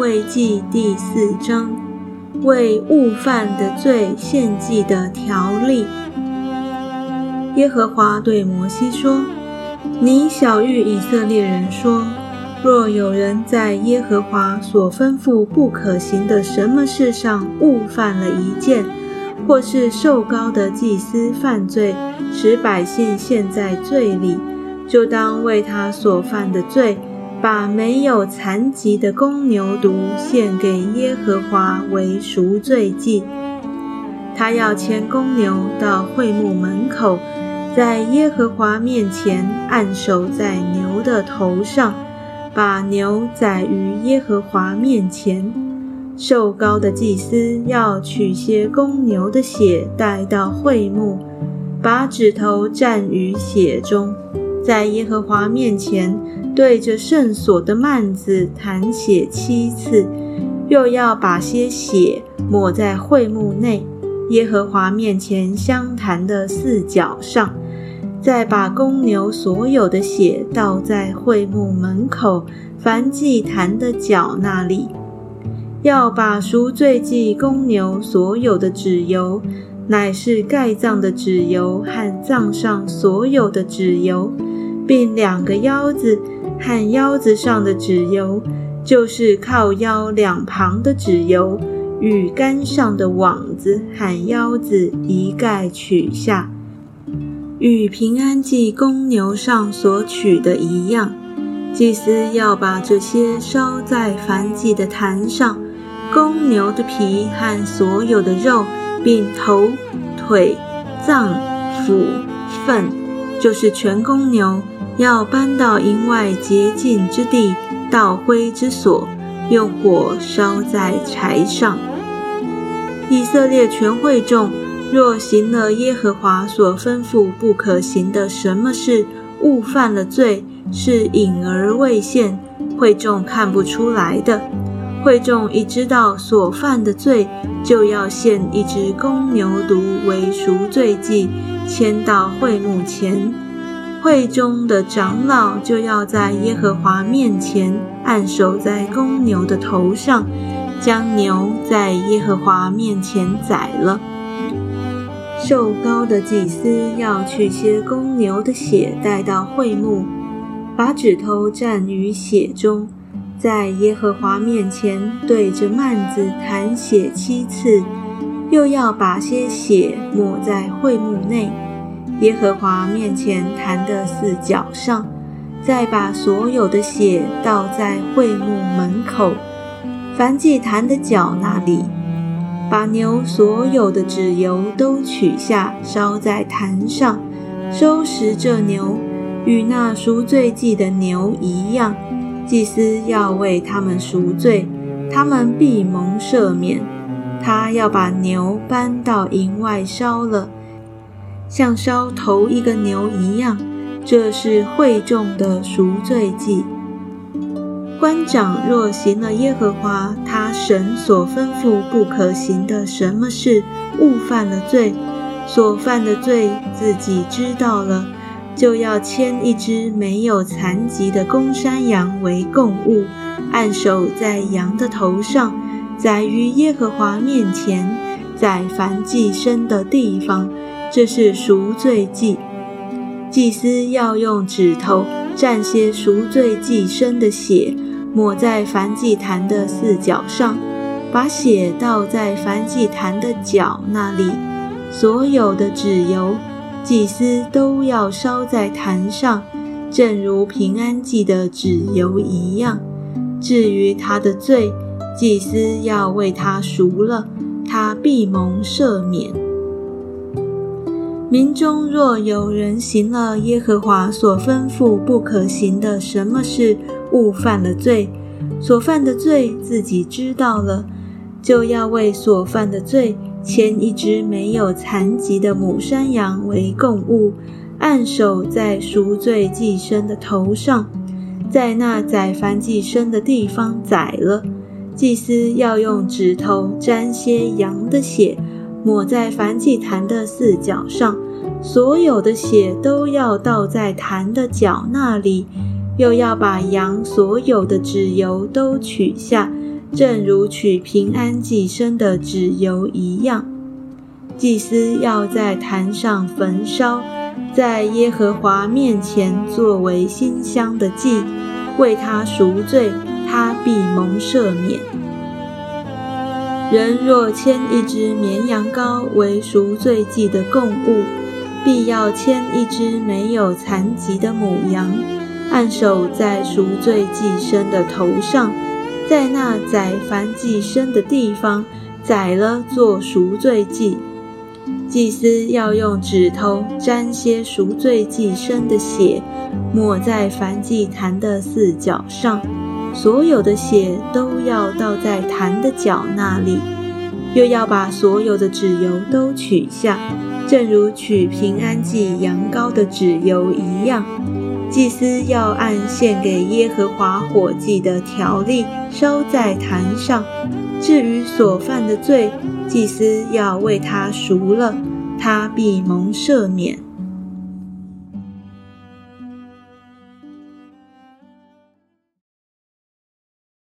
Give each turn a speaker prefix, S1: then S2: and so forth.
S1: 慰记第四章，为误犯的罪献祭的条例。耶和华对摩西说：“你小谕以色列人说，若有人在耶和华所吩咐不可行的什么事上误犯了一件，或是受高的祭司犯罪，使百姓陷在罪里，就当为他所犯的罪。”把没有残疾的公牛犊献给耶和华为赎罪祭。他要牵公牛到会幕门口，在耶和华面前按手在牛的头上，把牛宰于耶和华面前。瘦高的祭司要取些公牛的血带到会幕，把指头蘸于血中，在耶和华面前。对着圣所的幔子弹血七次，又要把些血抹在会幕内耶和华面前相谈的四角上，再把公牛所有的血倒在会幕门口凡祭坛的角那里，要把赎罪祭公牛所有的脂油，乃是盖脏的脂油和脏上所有的脂油，并两个腰子。和腰子上的脂油，就是靠腰两旁的脂油，与杆上的网子和腰子一概取下，与平安祭公牛上所取的一样。祭司要把这些烧在燔祭的坛上，公牛的皮和所有的肉，并头、腿、脏、腑、粪，就是全公牛。要搬到营外洁净之地，倒灰之所，用火烧在柴上。以色列全会众若行了耶和华所吩咐不可行的什么事，误犯了罪，是隐而未现，会众看不出来的。会众一知道所犯的罪，就要献一只公牛犊为赎罪祭，牵到会幕前。会中的长老就要在耶和华面前按手在公牛的头上，将牛在耶和华面前宰了。瘦高的祭司要取些公牛的血带到会幕，把指头蘸于血中，在耶和华面前对着幔子弹血七次，又要把些血抹在会幕内。耶和华面前坛的四角上，再把所有的血倒在会幕门口凡祭坛的角那里，把牛所有的脂油都取下，烧在坛上，收拾这牛，与那赎罪祭的牛一样。祭司要为他们赎罪，他们必蒙赦免。他要把牛搬到营外烧了。像烧头一个牛一样，这是会众的赎罪祭。官长若行了耶和华他神所吩咐不可行的什么事，误犯了罪，所犯的罪自己知道了，就要牵一只没有残疾的公山羊为供物，按手在羊的头上，宰于耶和华面前，在凡祭牲的地方。这是赎罪祭，祭司要用指头蘸些赎罪祭牲的血，抹在燔祭坛的四角上，把血倒在燔祭坛的角那里。所有的脂油，祭司都要烧在坛上，正如平安祭的脂油一样。至于他的罪，祭司要为他赎了，他必蒙赦免。民中若有人行了耶和华所吩咐不可行的什么事，误犯了罪，所犯的罪自己知道了，就要为所犯的罪牵一只没有残疾的母山羊为供物，按手在赎罪祭牲的头上，在那宰凡祭牲的地方宰了。祭司要用指头沾些羊的血。抹在燔祭坛的四角上，所有的血都要倒在坛的角那里，又要把羊所有的脂油都取下，正如取平安祭牲的脂油一样。祭司要在坛上焚烧，在耶和华面前作为馨香的祭，为他赎罪，他必蒙赦免。人若牵一只绵羊羔为赎罪祭的供物，必要牵一只没有残疾的母羊，按手在赎罪祭牲的头上，在那宰凡祭牲的地方宰了做赎罪祭。祭司要用指头沾些赎罪祭牲的血，抹在燔祭坛的四角上，所有的血都要倒在坛的角那里，又要把所有的脂油都取下，正如取平安祭羊羔的脂油一样。祭司要按献给耶和华火祭的条例烧在坛上。至于所犯的罪，祭司要为他赎了，他必蒙赦免。